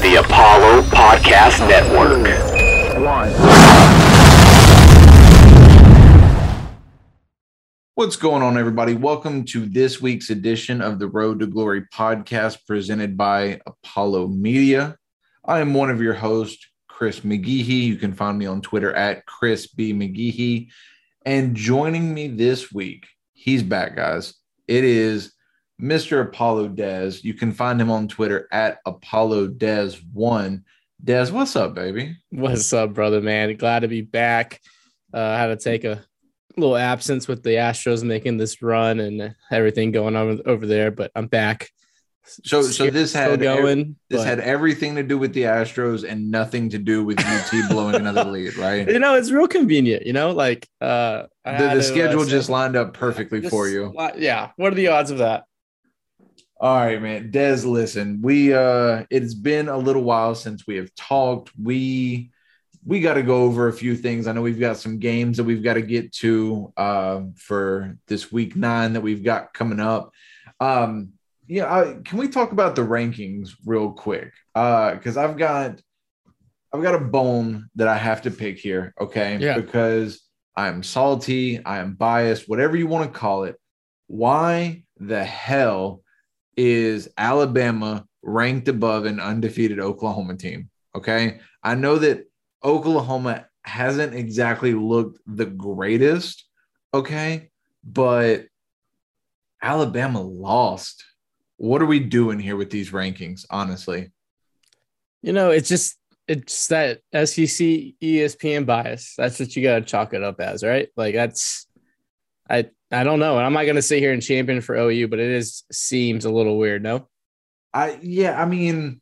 the Apollo Podcast Network. What's going on, everybody? Welcome to this week's edition of the Road to Glory podcast presented by Apollo Media. I am one of your hosts, Chris McGeehee. You can find me on Twitter at Chris B. McGeehee. And joining me this week, he's back, guys. It is Mr. Apollo Dez. You can find him on Twitter at Apollo Dez one. Dez, what's up, baby? What's up, brother? Man, glad to be back. Uh, I had to take a little absence with the Astros making this run and everything going on over there, but I'm back. So, so this had going. ev- this but- had everything to do with the Astros and nothing to do with UT blowing another lead, right? you know, it's real convenient. You know, like uh, The, the to, uh, schedule say- just lined up perfectly just for you. Yeah. What are the odds of that? All right, man. Des, listen, we uh it's been a little while since we have talked. We we got to go over a few things. I know we've got some games that we've got to get to uh, for this week nine that we've got coming up. Um, yeah, I, can we talk about the rankings real quick? Uh, because I've got I've got a bone that I have to pick here, okay? Yeah. Because I'm salty, I am biased, whatever you want to call it. Why the hell is Alabama ranked above an undefeated Oklahoma team? Okay. I know that Oklahoma hasn't exactly looked the greatest. Okay. But Alabama lost. What are we doing here with these rankings, honestly? You know, it's just it's that SEC ESPN bias. That's what you got to chalk it up as, right? Like that's I I don't know. And I'm not going to sit here and champion for OU, but it is seems a little weird, no? I yeah, I mean,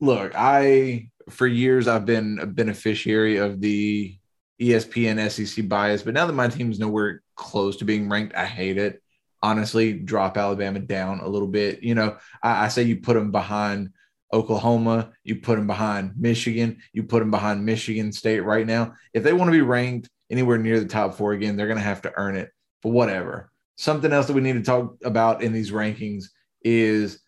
look, I for years I've been a beneficiary of the ESPN SEC bias, but now that my team's nowhere close to being ranked, I hate it. Honestly, drop Alabama down a little bit. You know, I, I say you put them behind Oklahoma, you put them behind Michigan, you put them behind Michigan State right now. If they want to be ranked anywhere near the top four again, they're going to have to earn it. But whatever. Something else that we need to talk about in these rankings is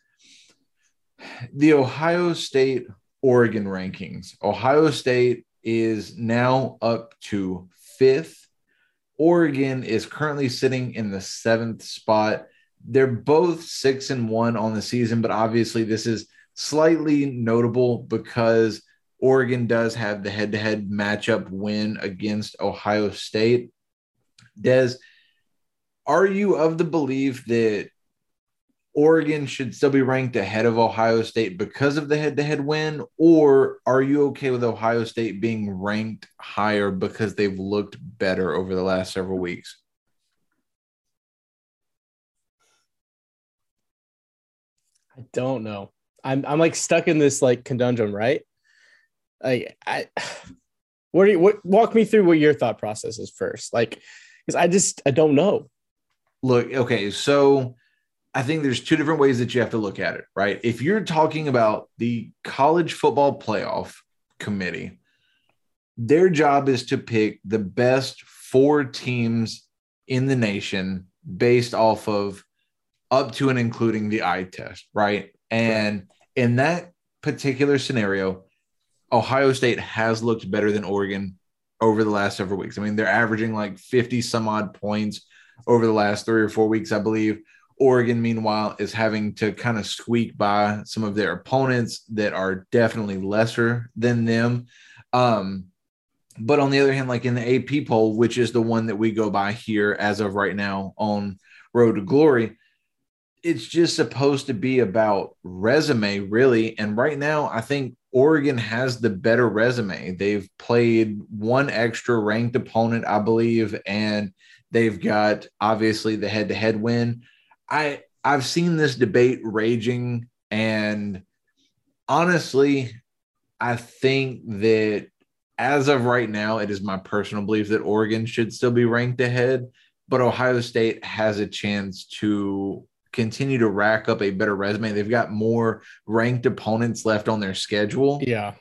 the Ohio State Oregon rankings. Ohio State is now up to fifth. Oregon is currently sitting in the seventh spot. They're both six and one on the season, but obviously this is slightly notable because Oregon does have the head to head matchup win against Ohio State. Des, are you of the belief that Oregon should still be ranked ahead of Ohio State because of the head to head win? Or are you okay with Ohio State being ranked higher because they've looked better over the last several weeks? I don't know. I'm I'm like stuck in this like conundrum, right? Like I what do you what walk me through what your thought process is first. Like because I just I don't know. Look, okay, so I think there's two different ways that you have to look at it, right? If you're talking about the college football playoff committee, their job is to pick the best four teams in the nation based off of up to and including the eye test, right? And in that particular scenario, Ohio State has looked better than Oregon over the last several weeks. I mean, they're averaging like 50 some odd points over the last three or four weeks, I believe. Oregon, meanwhile, is having to kind of squeak by some of their opponents that are definitely lesser than them. Um, but on the other hand, like in the AP poll, which is the one that we go by here as of right now on Road to Glory, it's just supposed to be about resume, really. And right now, I think Oregon has the better resume. They've played one extra ranked opponent, I believe, and they've got obviously the head to head win. I I've seen this debate raging, and honestly, I think that as of right now, it is my personal belief that Oregon should still be ranked ahead, but Ohio State has a chance to continue to rack up a better resume. They've got more ranked opponents left on their schedule. Yeah.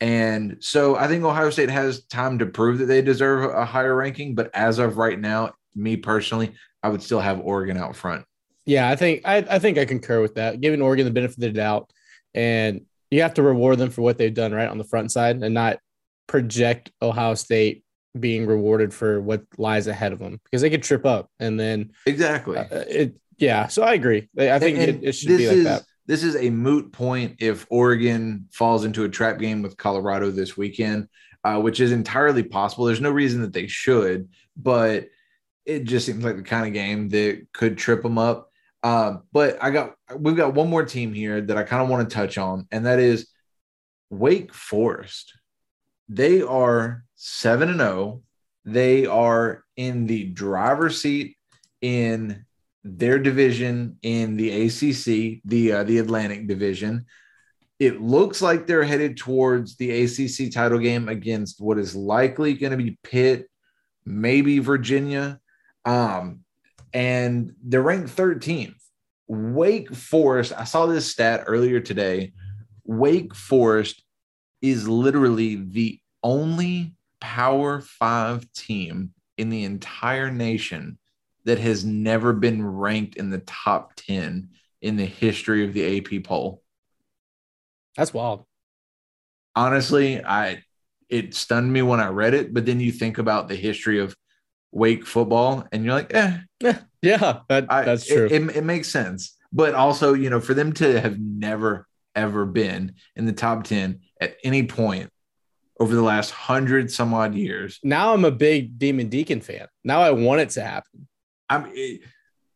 And so I think Ohio State has time to prove that they deserve a higher ranking. But as of right now, me personally, I would still have Oregon out front. Yeah, I think I, I think I concur with that. Giving Oregon the benefit of the doubt, and you have to reward them for what they've done right on the front side and not project Ohio State being rewarded for what lies ahead of them because they could trip up and then Exactly. uh, it yeah so i agree i think it, it should be like is, that This is a moot point if Oregon falls into a trap game with Colorado this weekend, uh, which is entirely possible. There's no reason that they should, but it just seems like the kind of game that could trip them up. Uh, but I got we've got one more team here that I kind of want to touch on, and that is Wake Forest. They are seven and zero. They are in the driver's seat in their division in the ACC, the uh, the Atlantic Division. It looks like they're headed towards the ACC title game against what is likely going to be Pitt, maybe Virginia, um, and they're ranked 13th. Wake Forest. I saw this stat earlier today. Wake Forest is literally the only Power Five team in the entire nation that has never been ranked in the top 10 in the history of the AP poll. that's wild Honestly, I it stunned me when I read it, but then you think about the history of Wake football and you're like, eh, yeah that, I, that's it- true. It, it makes sense. But also, you know, for them to have never, ever been in the top 10 at any point over the last hundred some odd years, now i'm a big demon deacon fan. Now i want it to happen. I'm it,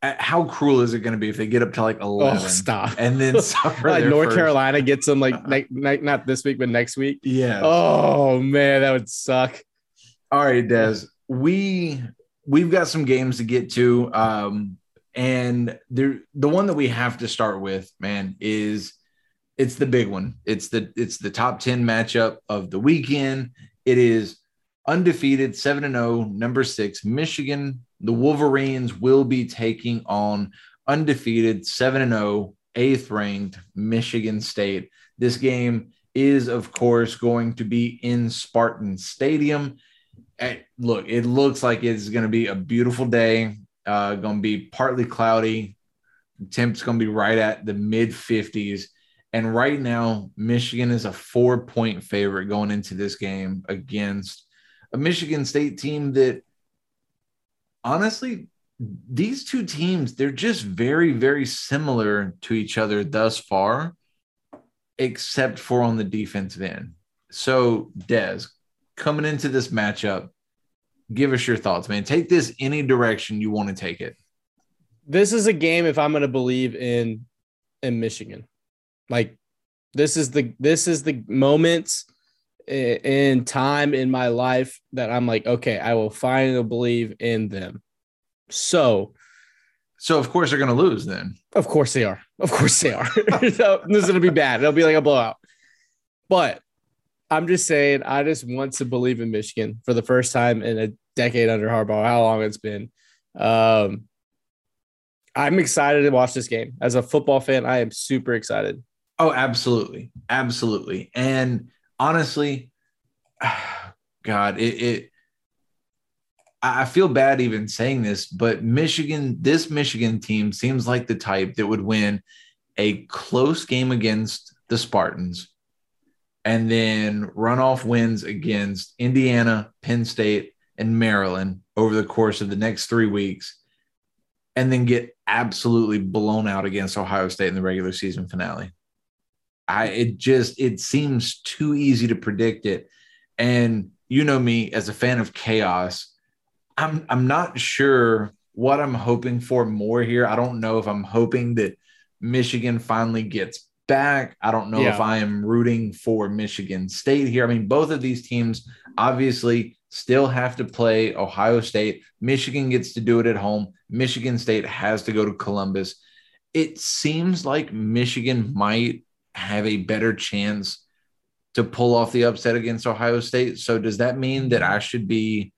uh, how cruel is it going to be if they get up to like 11 oh stop. and then suffer like north first- carolina gets them like ne- ne- not this week but next week? Yeah. oh man that would suck. All right, Des. We we've got some games to get to. Um, and there the one that we have to start with, man, is it's the big one. It's the it's the top 10 matchup of the weekend. It is undefeated 7 and 0, number 6 Michigan. The Wolverines will be taking on undefeated 7 and 0, eighth ranked Michigan State. This game is of course going to be in Spartan Stadium. Look, it looks like it's going to be a beautiful day. Uh, going to be partly cloudy. Temp's going to be right at the mid 50s. And right now, Michigan is a four point favorite going into this game against a Michigan State team that, honestly, these two teams, they're just very, very similar to each other thus far, except for on the defensive end. So, Des, coming into this matchup, give us your thoughts, man. Take this any direction you want to take it. this is a game if I'm going to believe in in Michigan. Like this is the this is the moments in time in my life that I'm like, okay, I will finally believe in them. So, So, of course, they're going to lose then. of course they are. Of course they are. so, this is going to be bad. It'll be like a blowout. But I'm just saying, I just want to believe in Michigan for the first time in a decade under Harbaugh, how long it's been. Um, I'm excited to watch this game. As a football fan, I am super excited. Oh, absolutely. Absolutely. And honestly, God, it, it I I feel bad even saying this, but Michigan, this Michigan team seems like the type that would win a close game against the Spartans and then runoff wins against Indiana, Penn State, and Maryland over the course of the next three weeks, and then get absolutely blown out against Ohio State in the regular season finale. I it just it seems too easy to predict it. And you know me as a fan of chaos, I'm I'm not sure what I'm hoping for more here. I don't know if I'm hoping that Michigan finally gets back. I don't know Yeah. if I am rooting for Michigan State here. I mean, both of these teams obviously still have to play Ohio State. Michigan gets to do it at home. Michigan State has to go to Columbus. It seems like Michigan might have a better chance to pull off the upset against Ohio State. So does that mean that I should be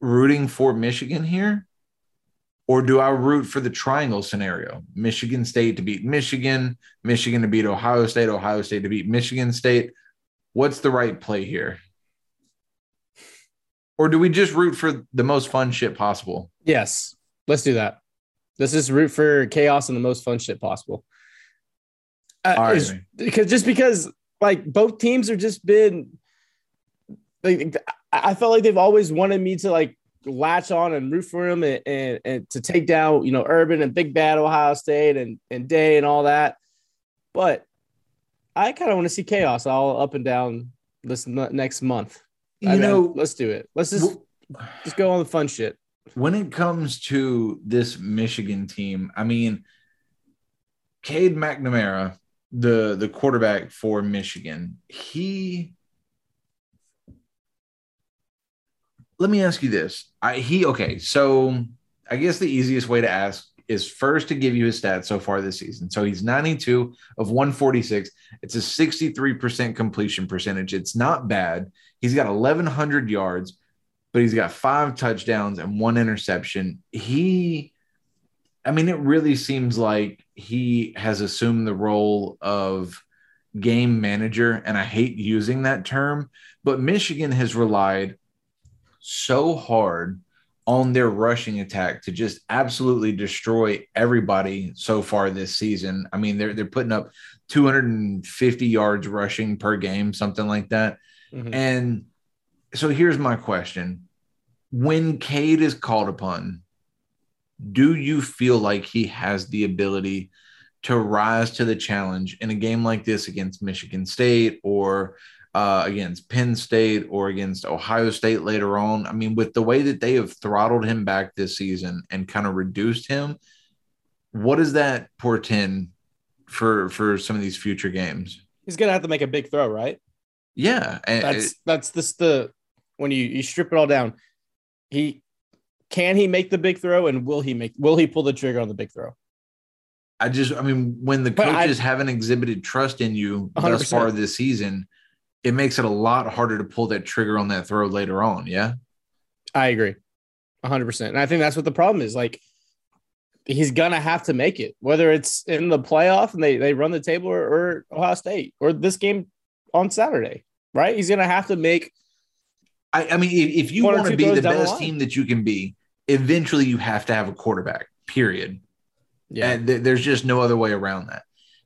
rooting for Michigan here? Or do I root for the triangle scenario? Michigan State to beat Michigan, Michigan to beat Ohio State, Ohio State to beat Michigan State. What's the right play here? Or do we just root for the most fun shit possible? Yes, let's do that. Let's just root for chaos and the most fun shit possible. Uh, All right, is- because just because like both teams have just been like I felt like they've always wanted me to like latch on and root for him and, and, and to take down you know Urban and Big Bad Ohio State and and Day and all that, but I kind of want to see chaos all up and down this next month. You I mean, know, let's do it. Let's just just go on the fun shit. when it comes to this Michigan team, I mean, Cade McNamara, the the quarterback for Michigan, he. Let me ask you this: I he okay, so I guess the easiest way to ask is first to give you his stats so far this season. So he's 92 of 146. It's a 63% completion percentage. It's not bad. He's got 1,100 yards but he's got five touchdowns and one interception. He, I mean, it really seems like he has assumed the role of game manager. And I hate using that term, but Michigan has relied so hard on their rushing attack to just absolutely destroy everybody so far this season. I mean, they're they're putting up 250 yards rushing per game, something like that. Mhm. And so here's my question. When Cade is called upon, do you feel like he has the ability to rise to the challenge in a game like this against Michigan State or uh, against Penn State or against Ohio State later on? I mean, with the way that they have throttled him back this season and kind of reduced him, what does that portend for for some of these future games? He's gonna have to make a big throw, right? Yeah, and That's that's this the when you you strip it all down. He can he make the big throw and will he make will he pull the trigger on the big throw? I just, I mean, when the But I- coaches haven't exhibited trust in you thus 100%. far this season, it makes it a lot harder to pull that trigger on that throw later on. Yeah. I agree, hundred percent. And I think that's what the problem is. Like he's gonna have to make it, whether it's in the playoff and they they run the table or, or Ohio State or this game on Saturday, right? He's gonna have to make. I, I mean, if, if you want to be the best team that you can be, eventually you have to have a quarterback, period. Yeah, And th- there's just no other way around that.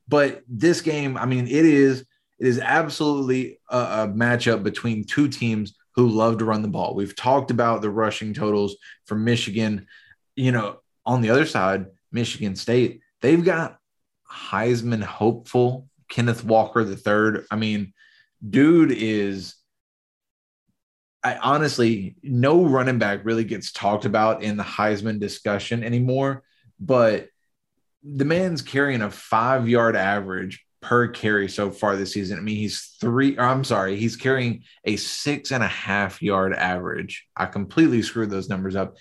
But this game, I mean, it is it is absolutely a, a matchup between two teams who love to run the ball. We've talked about the rushing totals for Michigan. You know, on the other side, Michigan State, they've got Heisman hopeful Kenneth Walker III. I mean, dude is I honestly, no running back really gets talked about in the Heisman discussion anymore, but the man's carrying a five yard average per carry so far this season. I mean, he's three, I'm sorry, he's carrying a six and a half yard average. I completely screwed those numbers up.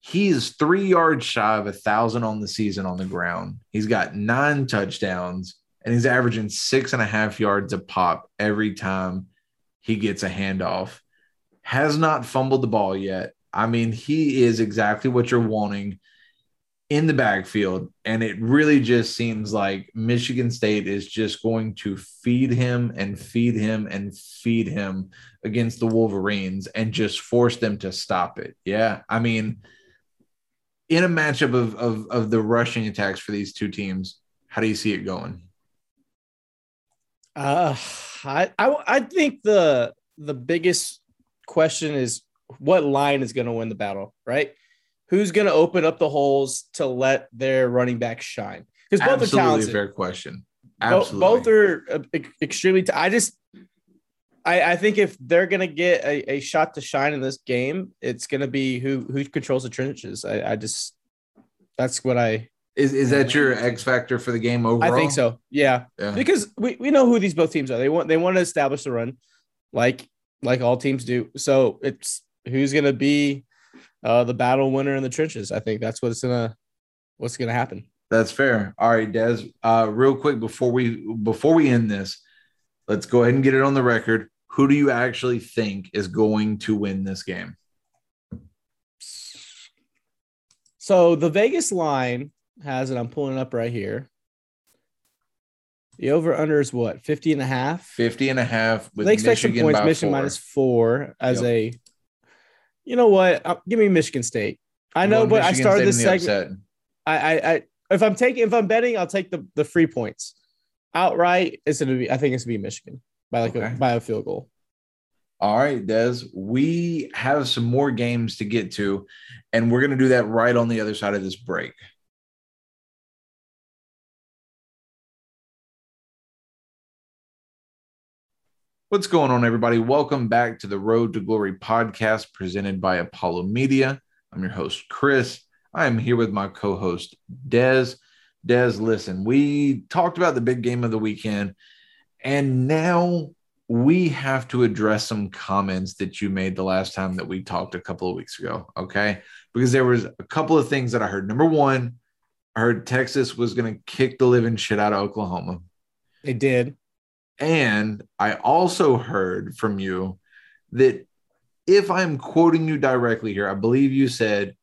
He is three yards shy of a thousand on the season on the ground. He's got nine touchdowns and he's averaging six and a half yards a pop every time he gets a handoff. Has not fumbled the ball yet. I mean, he is exactly what you're wanting in the backfield. And it really just seems like Michigan State is just going to feed him and feed him and feed him against the Wolverines and just force them to stop it. Yeah. I mean, in a matchup of, of, of the rushing attacks for these two teams, how do you see it going? Uh, I, I I think the the biggest question is what line is going to win the battle, right? Who's going to open up the holes to let their running back shine? Because both are Absolutely a talented. fair question. Absolutely. both are uh, extremely. ta- I just, I, I think if they're gonna get a, a shot to shine in this game, it's gonna be who who controls the trenches. I, I just, that's what I Is, is that your X factor for the game overall? I think so. Yeah, Yeah. because we, we know who these both teams are. They want they want to establish the run, like like all teams do. So it's who's gonna be uh, the battle winner in the trenches. I think that's what's gonna what's gonna happen. That's fair. All right, Des. Uh, real quick before we before we end this, let's go ahead and get it on the record. Who do you actually think is going to win this game? So the Vegas line has it. I'm pulling it up right here. The over under is what 50 and a half. 50 and a half with they expect Michigan some points. Michigan four. minus four as Yep. a. You know what? Uh, give me Michigan State. I know, but I started State this segment. I, I, I, if I'm taking, if I'm betting, I'll take the the free points. outright, it's gonna be. I think it's gonna be Michigan by like Okay. a, by a field goal. All right, Des, we have some more games to get to, and we're going to do that right on the other side of this break. What's going on, everybody? Welcome back to the Road to Glory podcast presented by Apollo Media. I'm your host, Chris. I am here with my co host, Des. Des, listen, we talked about the big game of the weekend, and now we have to address some comments that you made the last time that we talked a couple of weeks ago. Okay. Because there was a couple of things that I heard. Number one, I heard Texas was going to kick the living shit out of Oklahoma. They did. And I also heard from you that if I'm quoting you directly here, I believe you said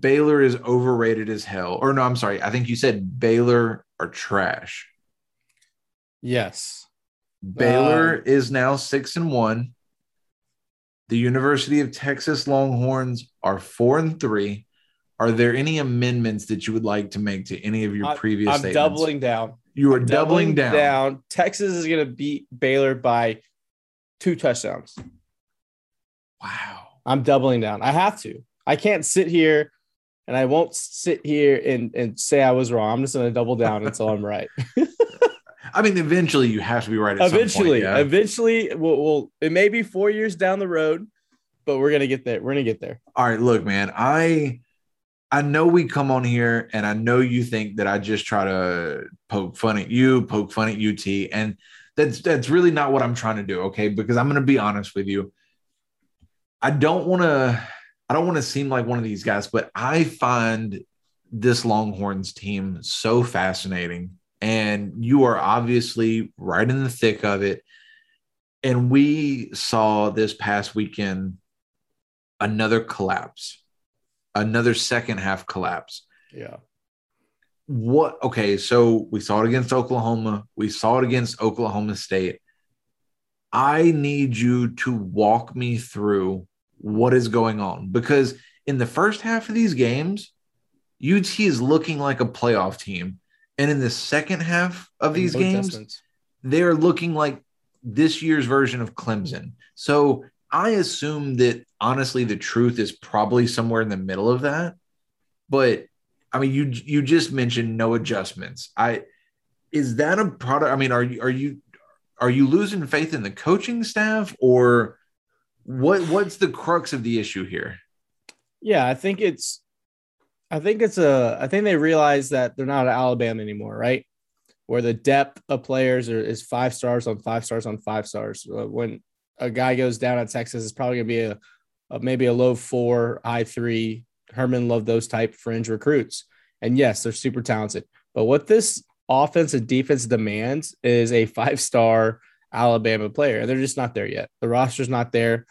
Baylor is overrated as hell. Or no, I'm sorry. I think you said Baylor are trash. Yes. Baylor Um, is now six and one. The University of Texas Longhorns are four and three. Are there any amendments that you would like to make to any of your I- previous I'm statements? doubling down. You are doubling, down. Texas is gonna beat Baylor by two touchdowns. Wow. I'm doubling down. I have to. I can't sit here and I won't sit here and, and say I was wrong. I'm just going to double down until I'm right. I mean, eventually you have to be right. At some point, eventually, yeah. eventually, we'll, we'll, it may be four years down the road, but we're going to get there. We're going to get there. All right, look, man. I I know we come on here and I know you think that I just try to poke fun at you, poke fun at UT, and that's that's really not what I'm trying to do, okay? Because I'm going to be honest with you. I don't want to I don't want to seem like one of these guys, but I find this Longhorns team so fascinating and you are obviously right in the thick of it. And we saw this past weekend another collapse, another second half collapse. Yeah. What? Okay, so we saw it against Oklahoma, we saw it against Oklahoma State. I need you to walk me through what is going on because in the first half of these games, UT is looking like a playoff team. And in the second half of these games, they're looking like this year's version of Clemson. So I assume that honestly, the truth is probably somewhere in the middle of that. But I mean, you you just mentioned no adjustments. I is that a product? I mean, are you are you are you losing faith in the coaching staff or what? What's the crux of the issue here? Yeah, I think it's I think it's a I think they realize that they're not at Alabama anymore, right? Where the depth of players are, is five stars on five stars on five stars. Uh, When a guy goes down at Texas, it's probably gonna be a, a maybe a low four, high three. Herman loved those type fringe recruits, and yes, they're super talented. But what this offense and defense demands is a five star Alabama player, and they're just not there yet. The roster's not there.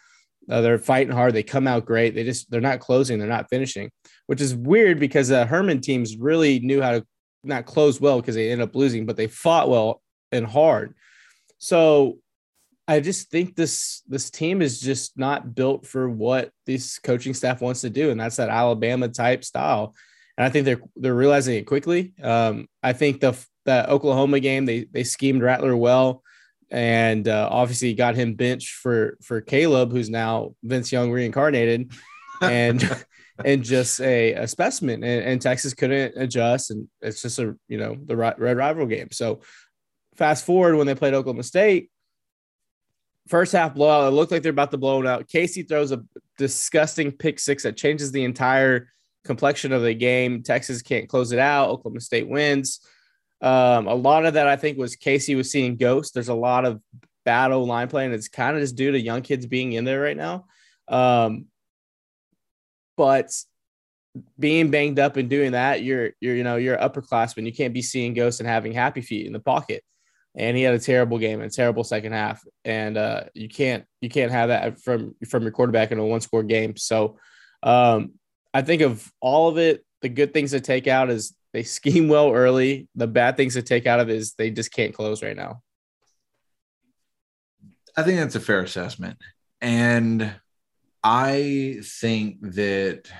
Uh, they're fighting hard. They come out great. They just they're not closing. They're not finishing, which is weird because the Herman teams really knew how to not close well because they ended up losing, but they fought well and hard. So I just think this this team is just not built for what this coaching staff wants to do, and that's that Alabama type style. And I think they're they're realizing it quickly. Um, I think the that Oklahoma game they they schemed Rattler well and uh, obviously got him benched for for Caleb, who's now Vince Young reincarnated, and and just a, a specimen. And, and Texas couldn't adjust, and it's just a you know the Red River game. So fast forward when they played Oklahoma State, first half blowout. It looked like they're about to blow it out. Casey throws a disgusting pick six that changes the entire complexion of the game. Texas can't close it out. Oklahoma State wins. Um, a lot of that I think was Casey was seeing ghosts. There's a lot of battle line play, and it's kind of just due to young kids being in there right now. Um, but being banged up and doing that, you're you're you know you're upperclassman. You can't be seeing ghosts and having happy feet in the pocket. And he had a terrible game and a terrible second half, and uh, you can't you can't have that from from your quarterback in a one score game. So um, I think of all of it, the good things to take out is they scheme well early. The bad things to take out of is they just can't close right now. I think that's a fair assessment. And I think that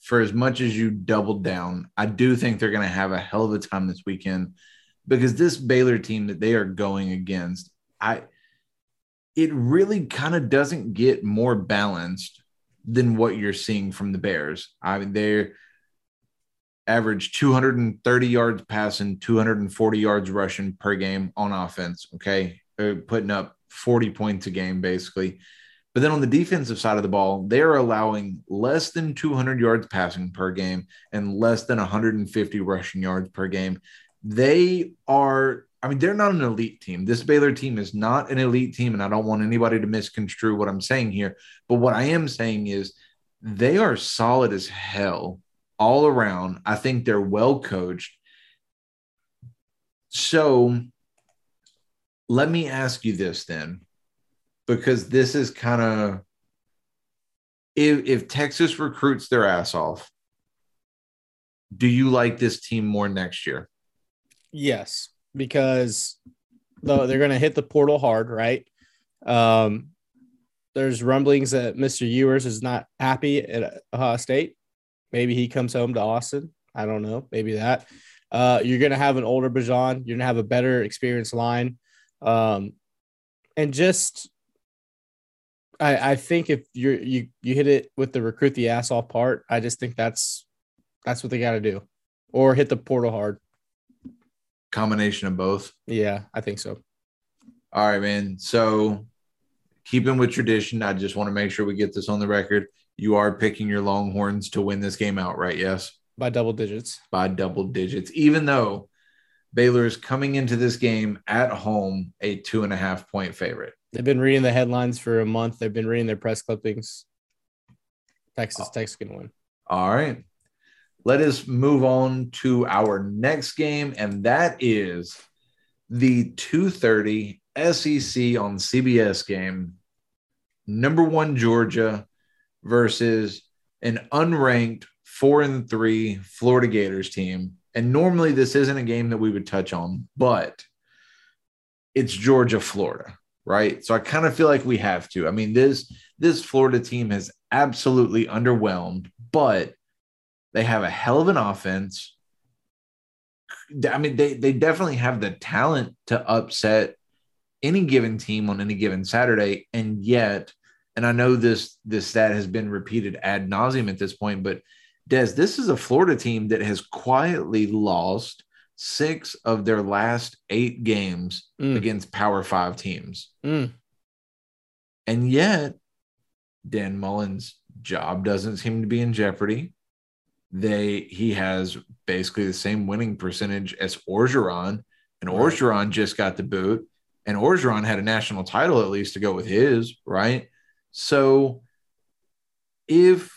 for as much as you doubled down, I do think they're going to have a hell of a time this weekend. Because this Baylor team that they are going against, I it really kind of doesn't get more balanced than what you're seeing from the Bears. I mean, they're average 230 yards passing, 240 yards rushing per game on offense. Okay. They're putting up 40 points a game, basically. But then on the defensive side of the ball, they're allowing less than 200 yards passing per game and less than 150 rushing yards per game. They are, I mean, they're not an elite team. This Baylor team is not an elite team, and I don't want anybody to misconstrue what I'm saying here. But what I am saying is they are solid as hell all around. I think they're well coached. So let me ask you this then because this is kind of if if Texas recruits their ass off, do you like this team more next year? Yes, because though they're going to hit the portal hard, right? Um, there's rumblings that Mr. Ewers is not happy at Ohio State. Maybe he comes home to Austin. I don't know. Maybe that. Uh, you're going to have an older Bijan. You're going to have a better experienced line. Um, and just I, I think if you're you you hit it with the recruit the ass off part, I just think that's that's what they got to do, or hit the portal hard. Combination of both. Yeah, I think so. All right, man. So keeping with tradition, I just want to make sure we get this on the record. You are picking your Longhorns to win this game outright, yes? By double digits. By double digits, even though Baylor is coming into this game at home a two and a half point favorite. They've been reading the headlines for a month. They've been reading their press clippings. Texas uh, Tech's gonna win. All right. Let us move on to our next game, and that is the 2:30 SEC on CBS game. Number one Georgia versus an unranked four and three Florida Gators team. And normally this isn't a game that we would touch on, but it's Georgia, Florida right? So I kind of feel like we have to. I mean, this this Florida team has absolutely underwhelmed, but they have a hell of an offense. I mean, they they definitely have the talent to upset any given team on any given Saturday, and yet, and I know this this stat has been repeated ad nauseum at this point, but Des, this is a Florida team that has quietly lost six of their last eight games mm. against Power Five teams. Mm. And yet, Dan Mullen's job doesn't seem to be in jeopardy. They he has basically the same winning percentage as Orgeron, and right. Orgeron just got the boot, and Orgeron had a national title at least to go with his, right? So if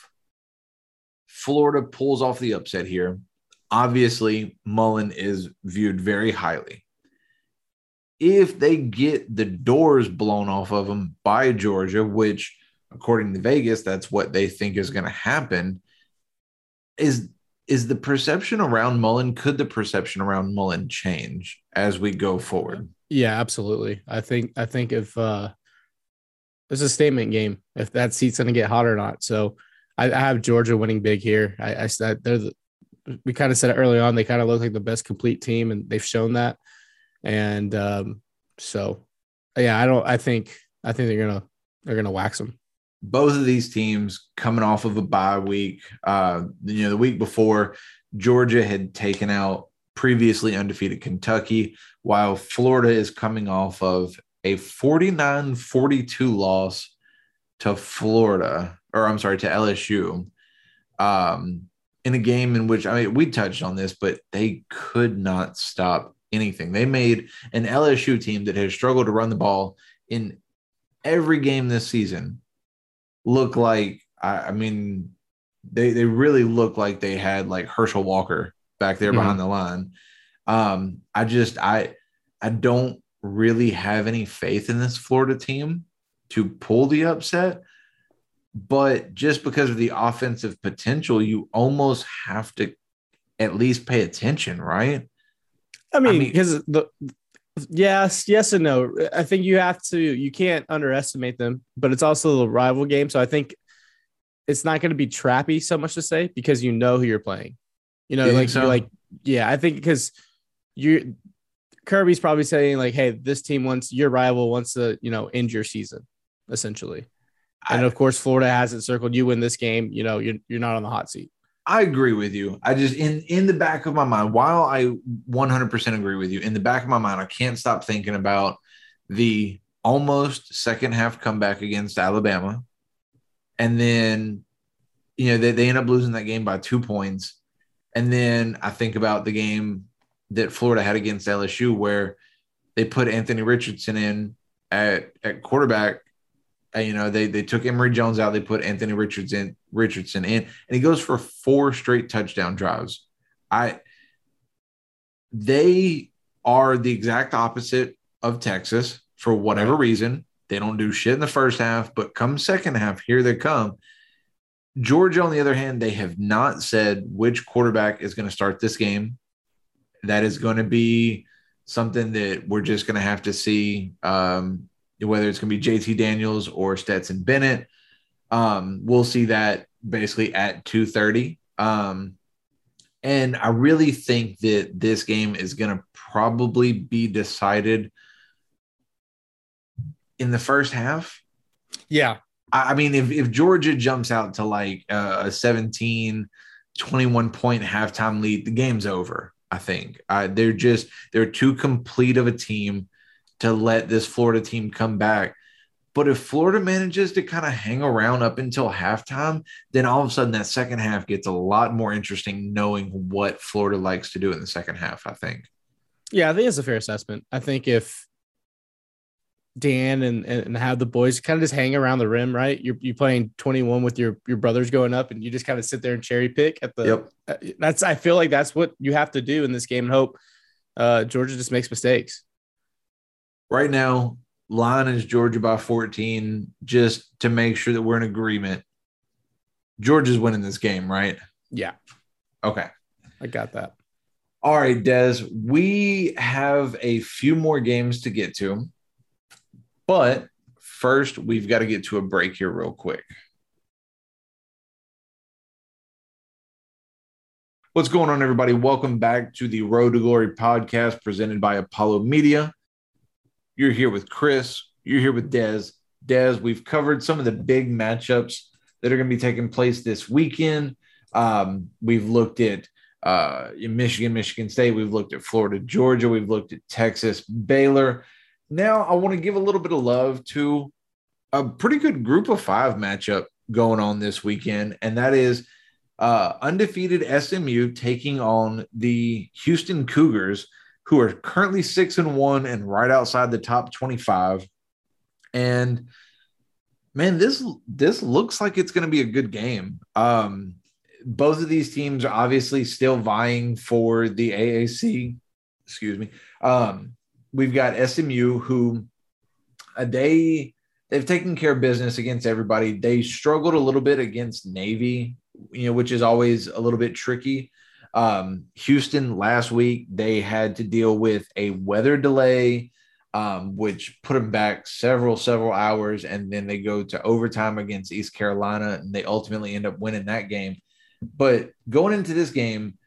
Florida pulls off the upset here, obviously Mullen is viewed very highly. If they get the doors blown off of them by Georgia, which according to Vegas, that's what they think is going to happen, is is the perception around Mullen? Could the perception around Mullen change as we go forward? Yeah, absolutely. I think I think if uh it's a statement game, if that seat's going to get hot or not. So I, I, have Georgia winning big here. I, I said they're the, we kind of said it early on. They kind of look like the best complete team, and they've shown that. And um, so, yeah, I don't. I think I think they're gonna they're gonna wax them. Both of these teams coming off of a bye week. Uh, you know, the week before, Georgia had taken out previously undefeated Kentucky, while Florida is coming off of a 49 42 loss to Florida, or I'm sorry, to LSU. Um, in a game in which I mean we touched on this, but they could not stop anything. They made an LSU team that has struggled to run the ball in every game this season look like I, I mean they they really look like they had like Herschel Walker back there mm-hmm. behind the line. Um, I just I I don't really have any faith in this Florida team to pull the upset but just because of the offensive potential, you almost have to at least pay attention, right? I mean, because the yes, yes and no. I think you have to. You can't underestimate them, but it's also a rival game, so I think it's not going to be trappy so much to say because you know who you're playing. You know, you like so? like yeah, I think because you Kirby's probably saying like, "Hey, this team wants your rival wants to you know end your season, essentially." And of course, Florida has it circled. You win this game, you know, you're you're not on the hot seat. I agree with you. I just in in the back of my mind, while I 100% agree with you, in the back of my mind, I can't stop thinking about the almost second half comeback against Alabama, and then you know they, they end up losing that game by two points, and then I think about the game that Florida had against LSU where they put Anthony Richardson in at at quarterback. You know they they took Emory Jones out, they put Anthony Richardson Richardson in, and he goes for four straight touchdown drives. I they are the exact opposite of Texas for whatever reason. They don't do shit in the first half, but come second half, here they come. Georgia, on the other hand, they have not said which quarterback is going to start this game. That is going to be something that we're just going to have to see um, whether it's going to be JT Daniels or Stetson Bennett. Um, we'll see that basically at 2:30. Um, and I really think that this game is going to probably be decided in the first half. Yeah, I I mean, if, if Georgia jumps out to like uh, a 17, 21 point halftime lead, the game's over. I think uh, they're just they're too complete of a team to let this Florida team come back. But if Florida manages to kind of hang around up until halftime, then all of a sudden that second half gets a lot more interesting, knowing what Florida likes to do in the second half. I think. yeah, I think it's a fair assessment. I think if Dan and and have the boys kind of just hang around the rim, right? You're you playing 21 with your your brothers going up, and you just kind of sit there and cherry pick at the. Yep. uh, That's I feel like that's what you have to do in this game and hope uh, Georgia just makes mistakes. Right now, line is Georgia by 14, just to make sure that we're in agreement. Georgia's winning this game, right? Yeah, Okay. I got that. All right, Des, we have a few more games to get to, but first we've got to get to a break here, real quick. What's going on, everybody? Welcome back to the Road to Glory podcast presented by Apollo Media. You're here with Chris, you're here with Des. Des, we've covered some of the big matchups that are going to be taking place this weekend. Um, we've looked at uh, Michigan, Michigan State. We've looked at Florida, Georgia. We've looked at Texas, Baylor. Now I want to give a little bit of love to a pretty good group of five matchup going on this weekend, and that is uh, undefeated SMU taking on the Houston Cougars, who are currently six and one and right outside the top twenty-five. And man, this this looks like it's going to be a good game. Um, both of these teams are obviously still vying for the AAC. Excuse me. Um, we've got SMU who uh, they they've taken care of business against everybody. They struggled a little bit against Navy, you know, which is always a little bit tricky. Um, Houston last week they had to deal with a weather delay, um, which put them back several several hours, and then they go to overtime against East Carolina, and they ultimately end up winning that game. But going into this game,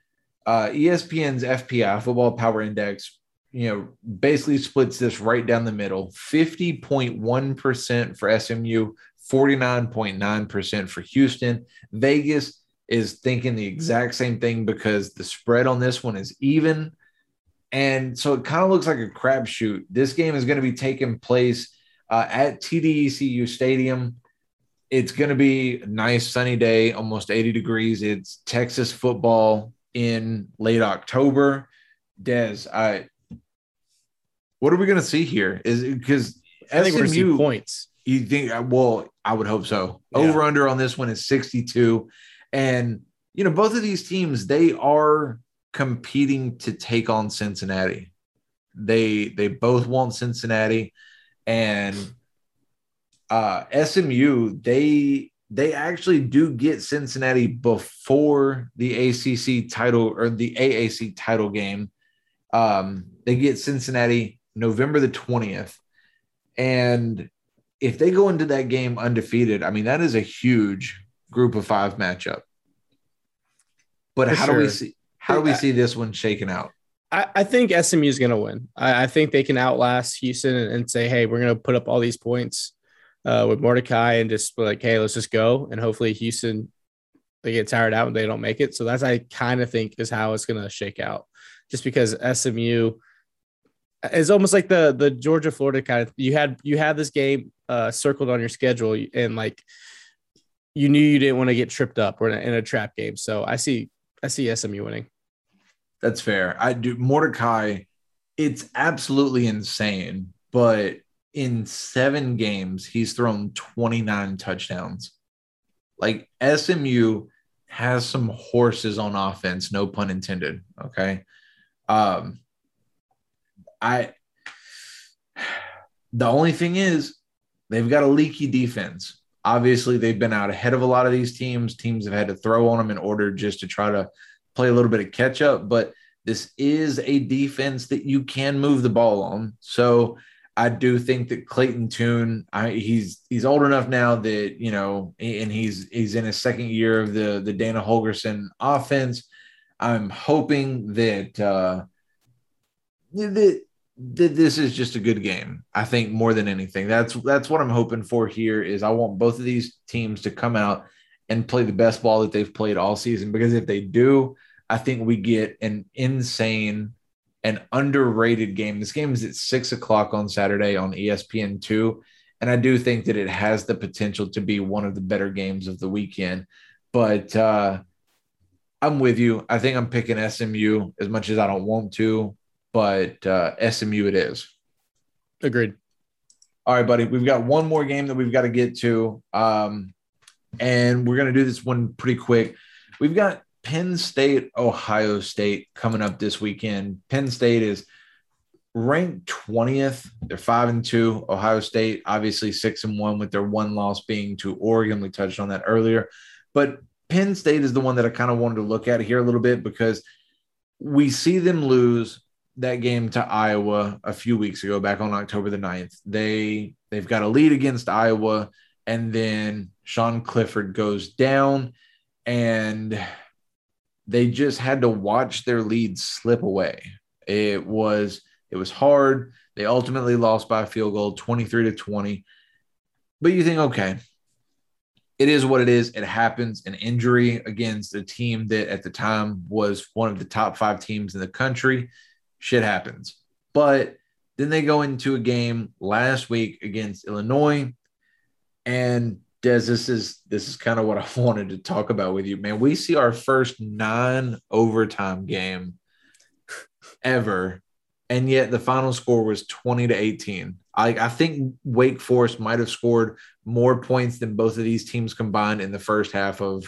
uh, ESPN's FPI Football Power Index, you know, basically splits this right down the middle: fifty point one percent for SMU, forty nine point nine percent for Houston. Vegas is thinking the exact same thing because the spread on this one is even. And so it kind of looks like a crapshoot. This game is going to be taking place uh, at TDECU Stadium. It's going to be a nice sunny day, almost 80 degrees. It's Texas football in late October. Des, I what are we going to see here? Is because I think we're gonna SMU points. you think well, I would hope so. Yeah. Over under on this one is 62. And you know, both of these teams, they are competing to take on Cincinnati. They they both want Cincinnati and uh SMU, they they actually do get Cincinnati before the ACC title or the AAC title game. Um, they get Cincinnati November the 20th. And if they go into that game undefeated, I mean, that is a huge group of five matchup. But For how do we see how do we see this one shaken out? I, I think SMU is going to win. I, I, think they can outlast Houston and, and say, hey, we're going to put up all these points uh, with Mordecai and just be like, hey, let's just go. And hopefully Houston, they get tired out and they don't make it. So that's, I kind of think, is how it's going to shake out. Just because SMU is almost like the the Georgia Florida kind of. You had you had this game uh, circled on your schedule and like you knew you didn't want to get tripped up or in a, trap game. So I see I see SMU winning. That's fair. I do Mordecai. It's absolutely insane, but in seven games, he's thrown 29 touchdowns. Like SMU has some horses on offense, no pun intended. Okay. Um, I, the only thing is, they've got a leaky defense. Obviously, they've been out ahead of a lot of these teams. Teams have had to throw on them in order just to try to play a little bit of catch up, but this is a defense that you can move the ball on. So I do think that Clayton I, he's he's old enough now that you know, and he's he's in his second year of the the Dana Holgorsen offense. I'm hoping that uh, that that this is just a good game. I think more than anything, that's that's what I'm hoping for here. Is I want both of these teams to come out and play the best ball that they've played all season. Because if they do, I think we get an insane and underrated game. This game is at six o'clock on Saturday on ESPN two, and I do think that it has the potential to be one of the better games of the weekend. But uh, I'm with you. I think I'm picking SMU as much as I don't want to, but uh, SMU it is. Agreed. All right, buddy. We've got one more game that we've got to get to, um, and we're gonna do this one pretty quick. We've got Penn State, Ohio State coming up this weekend. Penn State is ranked 20th. They're five and two. Ohio State, obviously six and one, with their one loss being to Oregon. We touched on that earlier. But Penn State is the one that I kind of wanted to look at here a little bit because we see them lose that game to Iowa a few weeks ago, back on October the 9th. They they've got a lead against Iowa, and then Sean Clifford goes down. And they just had to watch their lead slip away. It was it was hard. They ultimately lost by a field goal, 23 to 20. But you think, okay, it is what it is. It happens. An injury against a team that at the time was one of the top five teams in the country. Shit happens. But then they go into a game last week against Illinois, and Des, this is this is kind of what I wanted to talk about with you, man. We see our first non overtime game ever, and yet the final score was 20 to 18. I, I think Wake Forest might have scored more points than both of these teams combined in the first half of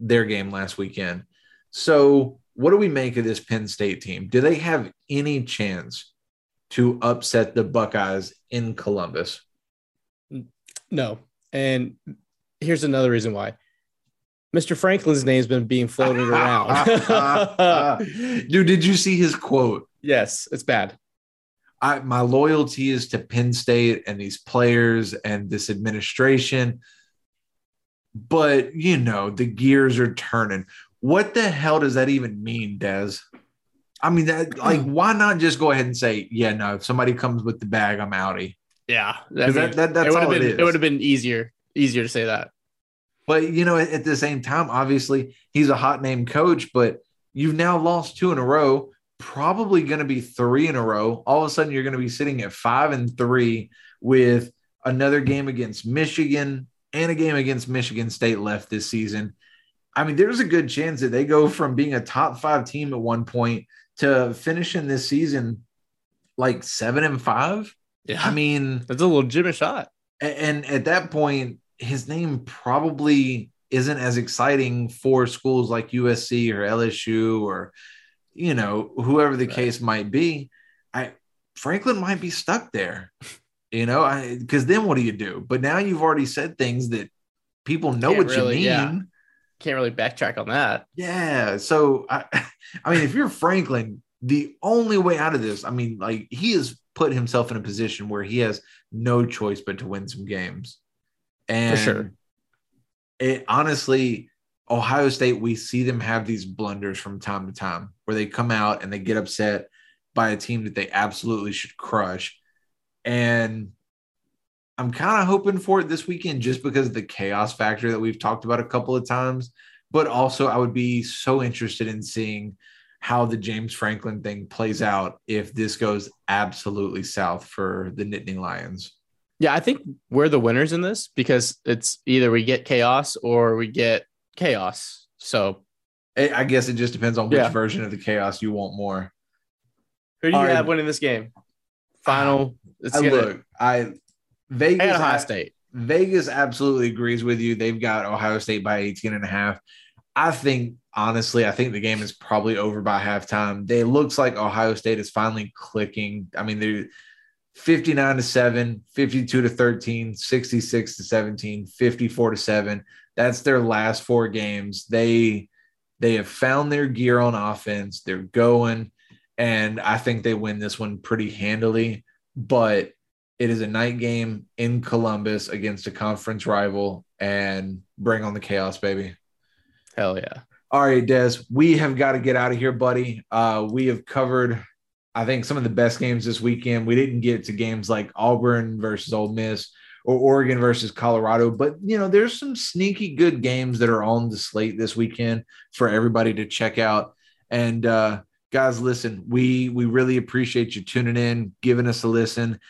their game last weekend. So, what do we make of this Penn State team? Do they have any chance to upset the Buckeyes in Columbus? No, and here's another reason why. Mr. Franklin's name's been being floated around. Dude, did you see his quote? Yes, it's bad. I, my loyalty is to Penn State and these players and this administration. But, you know, the gears are turning. What the hell does that even mean, Des? I mean, that like, hmm. why not just go ahead and say, yeah, no, if somebody comes with the bag, I'm outie. Yeah, that, that, that's it all been, it is. It would have been easier, easier to say that. But you know, at, at the same time, obviously he's a hot name coach, but you've now lost two in a row. Probably going to be three in a row. All of a sudden, you're going to be sitting at five and three with another game against Michigan and a game against Michigan State left this season. I mean, there's a good chance that they go from being a top five team at one point to finishing this season like seven and five. Yeah. I mean, that's a legitimate shot. And, at that point, his name probably isn't as exciting for schools like USC or LSU or, you know, whoever the right. case might be. I Franklin might be stuck there, you know, I because then what do you do? But now you've already said things that people know Can't what really, you mean. Yeah. Can't really backtrack on that. Yeah. So I, I mean, if you're Franklin, the only way out of this, I mean, like he has put himself in a position where he has no choice but to win some games. And for sure. It honestly, Ohio State, we see them have these blunders from time to time, where they come out and they get upset by a team that they absolutely should crush. And I'm kind of hoping for it this weekend just because of the chaos factor that we've talked about a couple of times. But also, I would be so interested in seeing how the James Franklin thing plays out if this goes absolutely south for the Nittany Lions. Yeah, I think we're the winners in this because it's either we get chaos or we get chaos. So I guess it just depends on which Yeah. version of the chaos you want more. who do you All right. have winning this game? Final. It's I gonna, look, I I Vegas Ohio State. Vegas absolutely agrees with you. They've got Ohio State by 18 and a half. I think honestly, I think the game is probably over by halftime. They looks like Ohio State is finally clicking. I mean, they're 59 to 7, 52 to 13, 66 to 17, 54 to 7. That's their last four games. They they have found their gear on offense. They're going and I think they win this one pretty handily, but it is a night game in Columbus against a conference rival and bring on the chaos, baby. Hell yeah. All right, Des, we have got to get out of here, buddy. Uh, we have covered, I think, some of the best games this weekend. We didn't get to games like Auburn versus Ole Miss or Oregon versus Colorado, but you know, there's some sneaky good games that are on the slate this weekend for everybody to check out. And uh, guys, listen, we we really appreciate you tuning in, giving us a listen.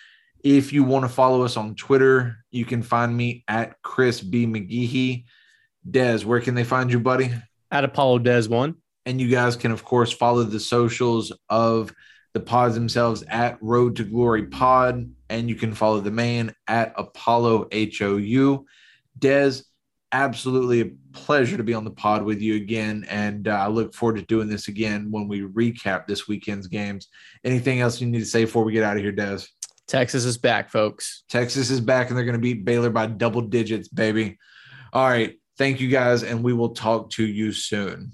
If you want to follow us on Twitter, you can find me at Chris B. McGeehee. Des, where can they find you, buddy? At Apollo Des one. And you guys can, of course, follow the socials of the pods themselves at Road to Glory Pod. And you can follow the man at Apollo HOU. Des, absolutely a pleasure to be on the pod with you again. And uh, I look forward to doing this again when we recap this weekend's games. Anything else you need to say before we get out of here, Des? Texas is back, folks. Texas is back and they're going to beat Baylor by double digits, baby. All right. Thank you guys. And we will talk to you soon.